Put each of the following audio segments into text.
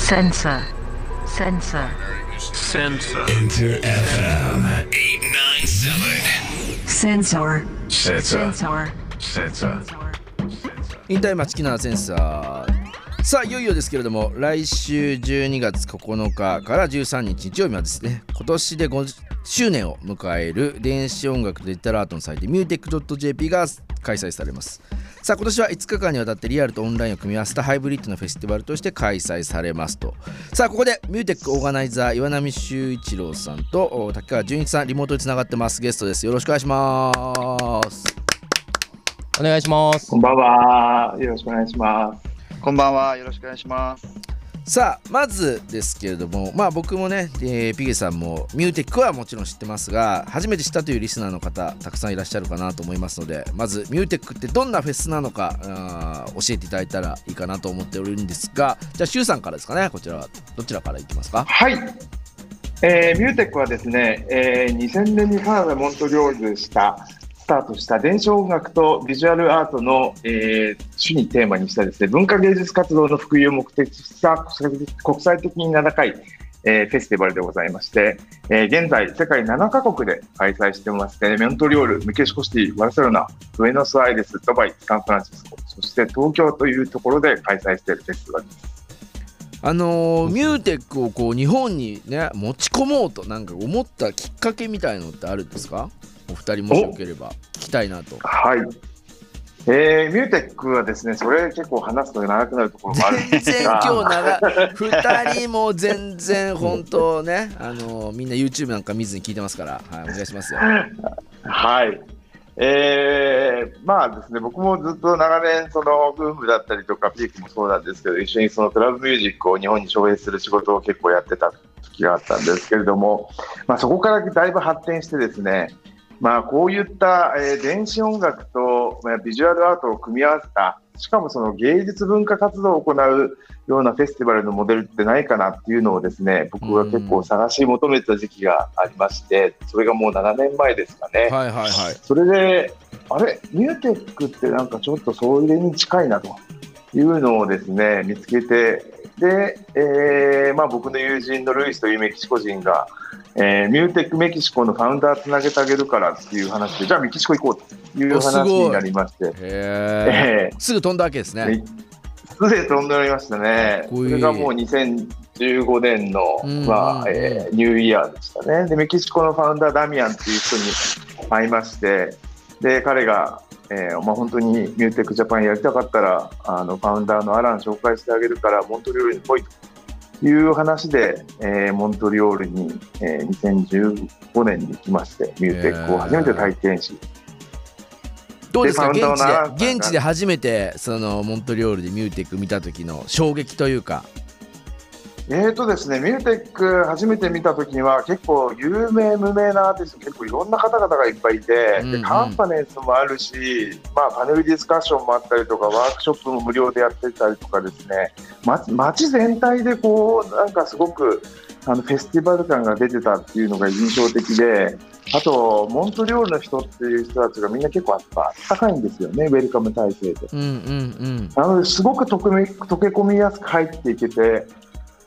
Sensor. Sensor. Sensor. Enter FM 897. Sensor. Sensor. Sensor. Sensor. インタイマチキナーセンサーさあいよいよですけれども来週12月9日から13日日曜日はですね今年で5周年を迎える電子音楽デジタルアートの祭典 Mutech.jp が開催されますさあ今年は5日間にわたってリアルとオンラインを組み合わせたハイブリッドなフェスティバルとして開催されますとさあここで MUTEK オーガナイザー岩波秀一郎さんとお竹川潤一さんリモートでつながってますゲストですよろしくお願いしますお願いしますこんばんは。よろしくお願いします。こんばんは。よろしくお願いします。さあまずですけれどもまあ僕もね、えーピゲさんも MUTEK はもちろん知ってますが初めて知ったというリスナーの方たくさんいらっしゃるかなと思いますのでまず MUTEK ってどんなフェスなのか教えていただいたらいいかなと思っておるんですがじゃあシュウさんからですかねこちらはどちらからいきますか？はい。えーミューテックはですね、えー2000年にカナダ・モントリオールでした、タートした電子音楽とビジュアルアートの、えー主にテーマにしたですね、文化芸術活動の普及を目的とした国際的に名高い、えーフェスティバルでございまして、えー現在世界7カ国で開催してまして、モントリオール、メキシコシティ、バルセロナ、ブエノスアイレス、ドバイ、サンフランシスコ、そして東京というところで開催しているフェスティバルです。あのーミューテックをこう日本にね持ち込もうとなんか思ったきっかけみたいのってあるんですか？お二人もしよければ聞きたいなとはい。えーミューテックはですね、それ結構話すと長くなるところもあるん全ですが、然今日長二人も全然本当ね あのみんな YouTube なんか見ずに聞いてますから、はい、お願いしますよ。はい。えーまあですね、僕もずっと長年、そのブームだったりとか、ピークもそうなんですけど、一緒にそのクラブミュージックを日本に招聘する仕事を結構やってた時があったんですけれども、まあ、そこからだいぶ発展してですね、まあ、こういった、えー電子音楽と、まあ、ビジュアルアートを組み合わせた、しかもその芸術文化活動を行うようなフェスティバルのモデルってないかなっていうのをですね、僕が結構探し求めてた時期がありまして、それがもう7年前ですかね。はいはいはい。それで、あれ、ミューテックってなんかちょっとそれに近いなというのをですね、見つけて、で、えーまあ、僕の友人のルイスというメキシコ人が、えーミューテックメキシコのファウンダーつなげてあげるからっていう話で、じゃあメキシコ行こうという話になりまして、へええすぐ飛んだわけですね。ー、すでに飛んでおりましたね。これがもう2015年の、まあえーニューイヤーでしたね。で、メキシコのファウンダー、ダミアンっていう人に会いまして、で、彼が、えーお前本当に MUTEK Japan やりたかったら、あのファウンダーのアラン紹介してあげるから、モントリオールに来いという話で、えーモントリオールに、えー2015年に行きまして、 MUTEK を初めて体験し、どうですか？現地で現地で初めてそのモントリオールで MUTEK 見た時の衝撃というか。えーとですね、 MUTEK 初めて見たときには結構有名無名なアーティスト結構いろんな方々がいっぱいいて、うんうんでカンファレンスもあるし、まあ、パネルディスカッションもあったりとかワークショップも無料でやってたりとかですね、ま、街全体でこうなんかすごくあのフェスティバル感が出てたっていうのが印象的であとモントリオールの人っていう人たちがみんな結構あったかいんですよねウェルカム体制で。うんうんうん。なのですごく溶け込みやすく入っていけて、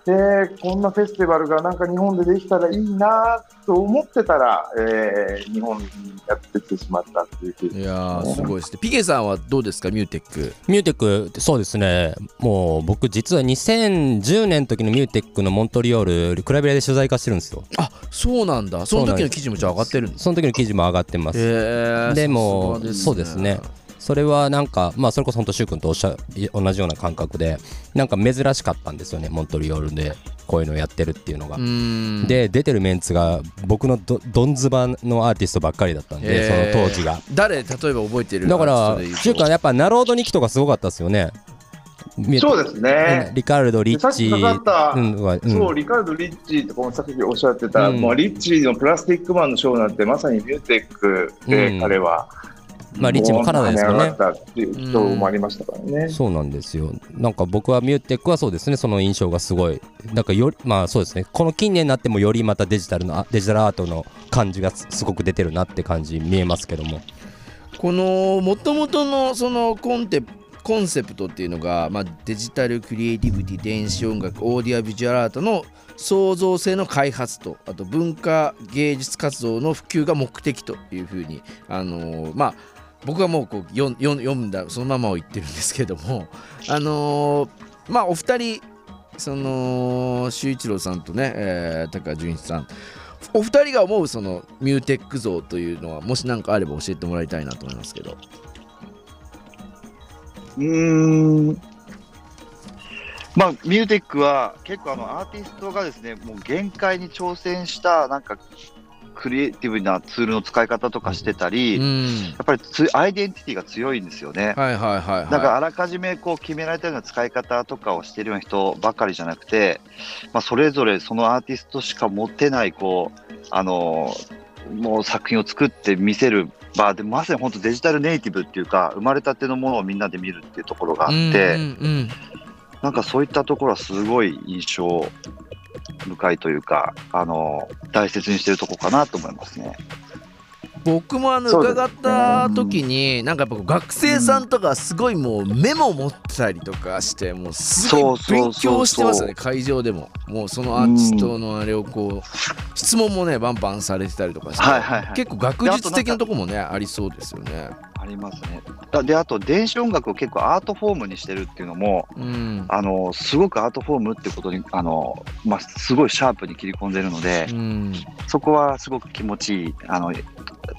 でこんなフェスティバルがなんか日本でできたらいいなと思ってたら、えー日本にやってきてしまったっていうケースいやーすごいですね。ピゲさんはどうですか？ MUTEK。MUTEK そうですねもう僕実は2010年の時の MUTEK のモントリオール clubberia で取材とかしてるんですよあそうなんだ。その時の記事もじゃあ上がってるんです。その時の記事も上がってますへえ。でもそうですねそれはなんかまあそれこそ本当く君とおっしゃ同じような感覚でなんか珍しかったんですよねモントリオールでこういうのをやってるっていうのが。で出てるメンツが僕のどどんずばのアーティストばっかりだったんでそへー。の当時が。誰例えば覚えてるだから中華やっぱナロード2期とかすごかったですよね。そうですね。リカルド・リッチ。さっきかかったうんはうん。そうリカルド・リッチーとかもさっきおっしゃってた、うん。もうリッチーのプラスティックマンのショーなんてまさにミューテックで、うん。彼はまあリッチもカナダですよね。もう跳ね上がったっていう人もありましたからね。そうなんですよ。なんか僕はミューテックはそうですね。その印象がすごい。なんかよりまあそうですね。この近年になってもよりまたデジタルのあデジタルアートの感じがすすごく出てるなって感じ見えますけども。このもともとのそのコンテコンセプトっていうのが、まあ、デジタルクリエイティビティ電子音楽オーディオビジュアルアートの創造性の開発とあと文化芸術活動の普及が目的というふうにあのーまあ僕はもうこう読ん読ん読んだそのままを言ってるんですけどもあのーまあお二人その修一郎さんとね、えー高純一さんお二人が思うそのミューテック像というのはもし何かあれば教えてもらいたいなと思いますけどうん。まあ、ミューテックは結構あのアーティストがですね、もう限界に挑戦したなんかクリエイティブなツールの使い方とかしてたり、やうん。っぱりつアイデンティティが強いんですよね。はいはいはいはい。だからあらかじめこう決められたような使い方とかをしているような人ばかりじゃなくて、まあ、それぞれそのアーティストしか持ってないこうあのもう作品を作って見せる場でまさに本当デジタルネイティブっていうか生まれたてのものをみんなで見るっていうところがあって、うんうん。なんかそういったところはすごい印象深いというかあの大切にしてるところかなと思いますね。僕もあの伺った時になんかやっぱ学生さんとかすごいもうメモ持ってたりとかしてもうすごい勉強してますよね会場でも。もうそのアーティストのあれをこう質問もねバンバンされてたりとかして結構学術的なとこもねありそうですよねありますね。だであと電子音楽を結構アートフォームにしてるっていうのもうん。あのすごくアートフォームってことにあの、まあ、すごいシャープに切り込んでるので、うん。そこはすごく気持ちいいあの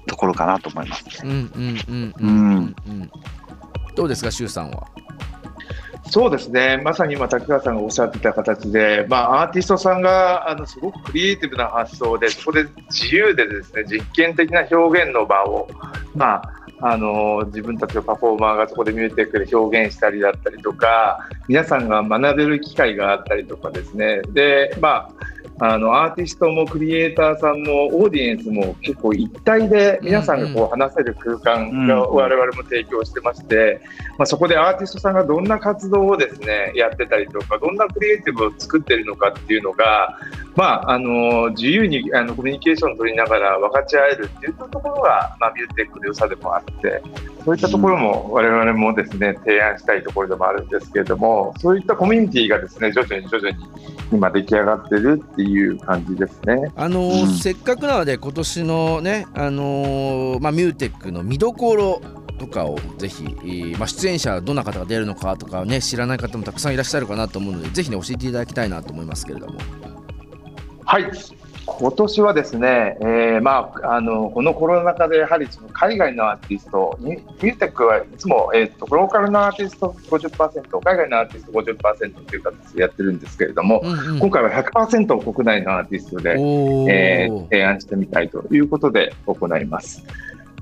ところかなと思いますね。うんうんうんうんうんどうですか周さんは？そうですね、まさに今、滝川さんがおっしゃってた形で、まあ、アーティストさんがあのすごくクリエイティブな発想で、そこで自由でですね実験的な表現の場を、まあ、あの自分たちのパフォーマーがそこで見えてくる表現したりだったりとか、皆さんが学べる機会があったりとかですね、でまああのアーティストもクリエイターさんもオーディエンスも結構一体で皆さんがこう話せる空間がうん我々も提供してまして、まあ、そこでアーティストさんがどんな活動をですねやってたりとかどんなクリエイティブを作ってるのかっていうのが、まあ、あの自由にあのコミュニケーションを取りながら分かち合えるっていったところが、まあ、ビューテックの良さでもあってそういったところも我々もですね提案したいところでもあるんですけれどもそういったコミュニティがですね徐々に徐々に今出来上がってるっていう感じですね。あのーうん。せっかくなので今年のねあのーまあミューテックの見どころとかをぜひ、えーまあ、出演者どんな方が出るのかとかね知らない方もたくさんいらっしゃるかなと思うのでぜひね教えていただきたいなと思いますけれども。はい今年はですね、えーまあ、あのこのコロナ禍でやはりその海外のアーティストミューテックはいつも、えー、とローカルのアーティスト50%海外のアーティスト50%という形でやってるんですけれども、うんうん今回は100%国内のアーティストで、えー提案してみたいということで行います。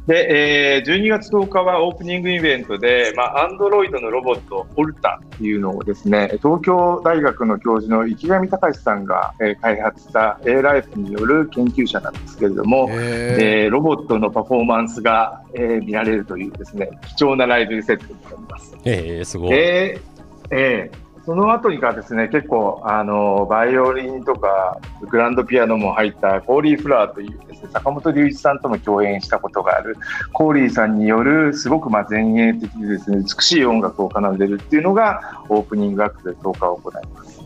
で、えー12月10日はオープニングイベントで、まあ、アンドロイドのロボット、オルタっていうのをですね、東京大学の教授の池上隆さんが、えー開発した A ライフによる研究者なんですけれども、へえーロボットのパフォーマンスが、えー見られるというですね、貴重なライブセットになります。えー、すごい。えーえーその後にかですね結構あのバイオリンとかグランドピアノも入ったコーリー・フラーというですね坂本龍一さんとも共演したことがあるコーリーさんによるすごくまあ前衛的でですね美しい音楽を奏でるっていうのがオープニングアクトで10日を行います。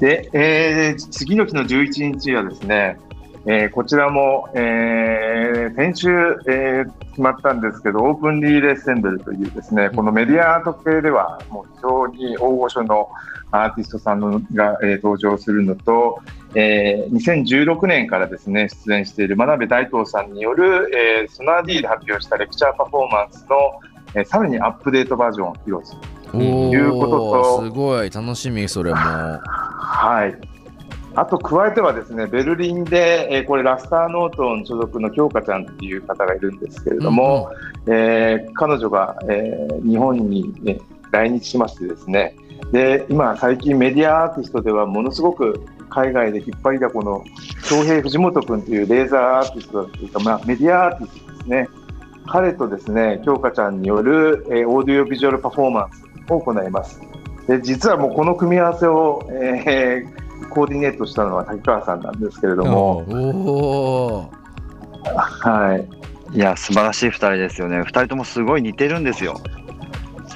で、えー次の日の11日はですね、えーこちらも、えー先週、えー決まったんですけど、オープンリーレッセンブルというですね、このメディアアート系では、もう非常に大御所のアーティストさんのが、えー登場するのと、えー2016年からですね、出演している真鍋大東さんによる、えーソナー D で発表したレクチャーパフォーマンスの、えーさらにアップデートバージョンを披露する。おいうこととすごい楽しみそれも はい。あと加えてはですね、ベルリンで、えーこれラスターノートン所属の京香ちゃんっていう方がいるんですけれども、えー彼女が、えー日本に、ね、来日しましてですね、で今最近メディアアーティストではものすごく海外で引っ張りだこの翔平藤本君というレーザーアーティストというか、まあ、メディアアーティストですね。彼とですね、京香ちゃんによる、えーオーディオビジュアルパフォーマンスを行います。で実はもうこの組み合わせを、えーコーディネートしたのは滝川さんなんですけれども、おおはい、いや、素晴らしい2人ですよね。2人ともすごい似てるんですよ。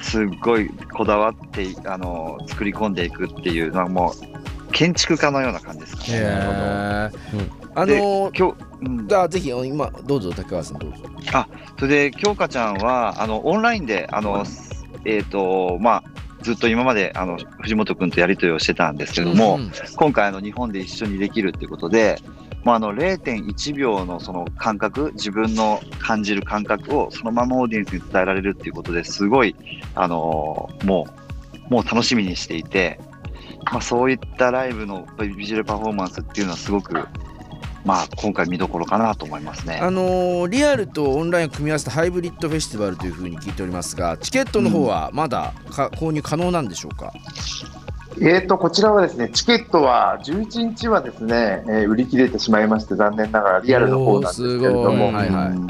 すっごいこだわってあの作り込んでいくっていうのはもう建築家のような感じですかね。あのー今日、うん、じゃあぜひ今どうぞ竹川さんどうぞ。それで京香ちゃんはあのオンラインであの、えっ、とまあずっと今まであの藤本君とやり取りをしてたんですけれども、うん今回あの日本で一緒にできるっていうことで、もうあの0.1秒のその感覚、自分の感じる感覚をそのままオーディエンスに伝えられるっていうことですごい、あのーもう、もう楽しみにしていて、まあ、そういったライブのビジュアルパフォーマンスっていうのはすごく、まあ、今回見どころかなと思いますね。あのーリアルとオンラインを組み合わせたハイブリッドフェスティバルというふうに聞いておりますがチケットの方はまだか購入可能なんでしょうか？えー、とこちらはですねチケットは11日はですね、えー売り切れてしまいまして残念ながらリアルの方なんですけれども、い。はいはい。うん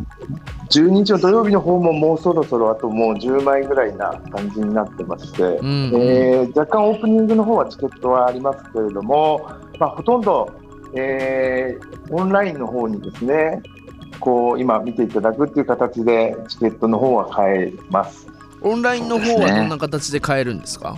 12日の土曜日の方ももうそろそろあともう10枚ぐらいな感じになってまして、うん。えー若干オープニングの方はチケットはありますけれども、まあ、ほとんど、えーオンラインの方にですねこう今見ていただくっていう形でチケットの方は買えます。オンラインの方はどんな形で買えるんですか？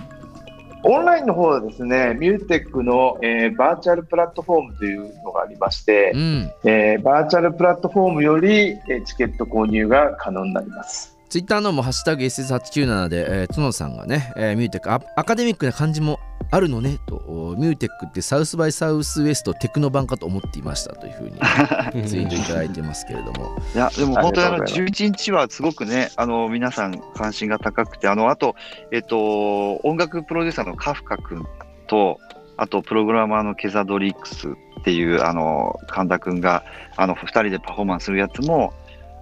オンラインの方はですね、ミューテックの、えーバーチャルプラットフォームというのがありましてう、んえーバーチャルプラットフォームより、えーチケット購入が可能になります。ツイッターのも「ハッシュタグ #SS897」で、えー、角さんがね、えーミューテックアアカデミックな感じもあるのねとおミューテックってサウスバイサウスウエストテクノ版かと思っていましたというふうに ツイートいただいてますけれども。いや、でも本当にあのありがとうございます。11日はすごくね、あの皆さん関心が高くて、あのあと、えっと、音楽プロデューサーのカフカ君と、あとプログラマーのケザドリックスっていうあの神田君があの2人でパフォーマンスするやつも、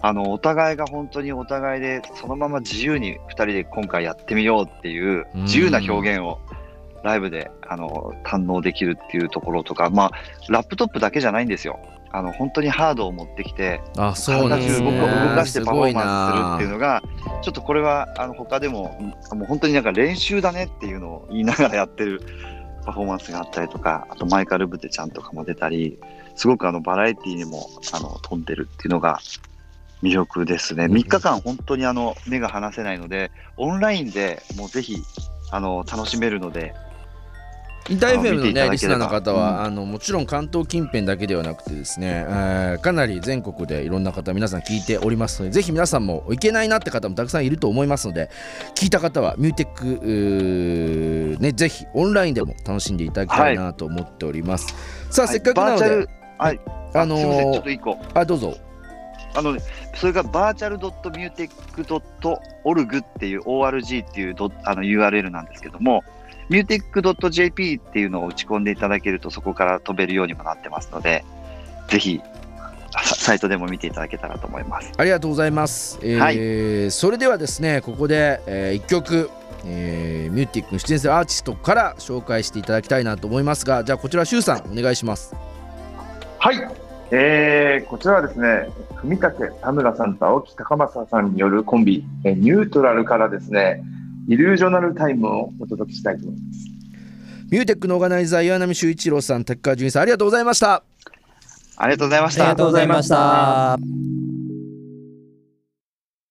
あのお互いが本当にお互いでそのまま自由に2人で今回やってみようっていううん。自由な表現をライブであの堪能できるっていうところとか、まあ、ラップトップだけじゃないんですよ。あの本当にハードを持ってきて、あそうですね体中動かしてパフォーマンスするっていうなのが、ちょっとこれはあの他でも、もう本当になんか練習だねっていうのを言いながらやってるパフォーマンスがあったりとか、あとマイカル・ブテちゃんとかも出たり、すごくあのバラエティにもあの飛んでるっていうのが魅力ですね。3日間本当にあの目が離せないので、オンラインでもうぜひあの楽しめるので、インター FM のねリスナーの方は、うん。あのもちろん関東近辺だけではなくてですね、えーかなり全国でいろんな方皆さん聞いておりますのでぜひ皆さんもいけないなって方もたくさんいると思いますので聞いた方はミューテックねぜひオンラインでも楽しんでいただきたいなと思っております、さあ、はいせっかくなのでバーチャル、はい、あのーちょっと一個。あどうぞ。あのね、それがバーチャル .mutech.org っていう ORG っていうドあの URL なんですけども、mutech.jp っていうのを打ち込んでいただけるとそこから飛べるようにもなってますので、ぜひさサイトでも見ていただけたらと思います。ありがとうございます。えーはそれではですね、ここで、え1曲、えーミューティックに出演するアーティストから紹介していただきたいなと思いますが、じゃあこちら、シュウさん、お願いします。はい、えーこちらはですね、文武田村さんと青木高政さんによるコンビ、えーニュートラルからですね、イリュージョナルタイムをお届けしたいと思います。ミューテックのオーガナイザー、岩波修一郎さん、竹川純一さん、ありがとうございました。ありがとうございました。ありがとうございました。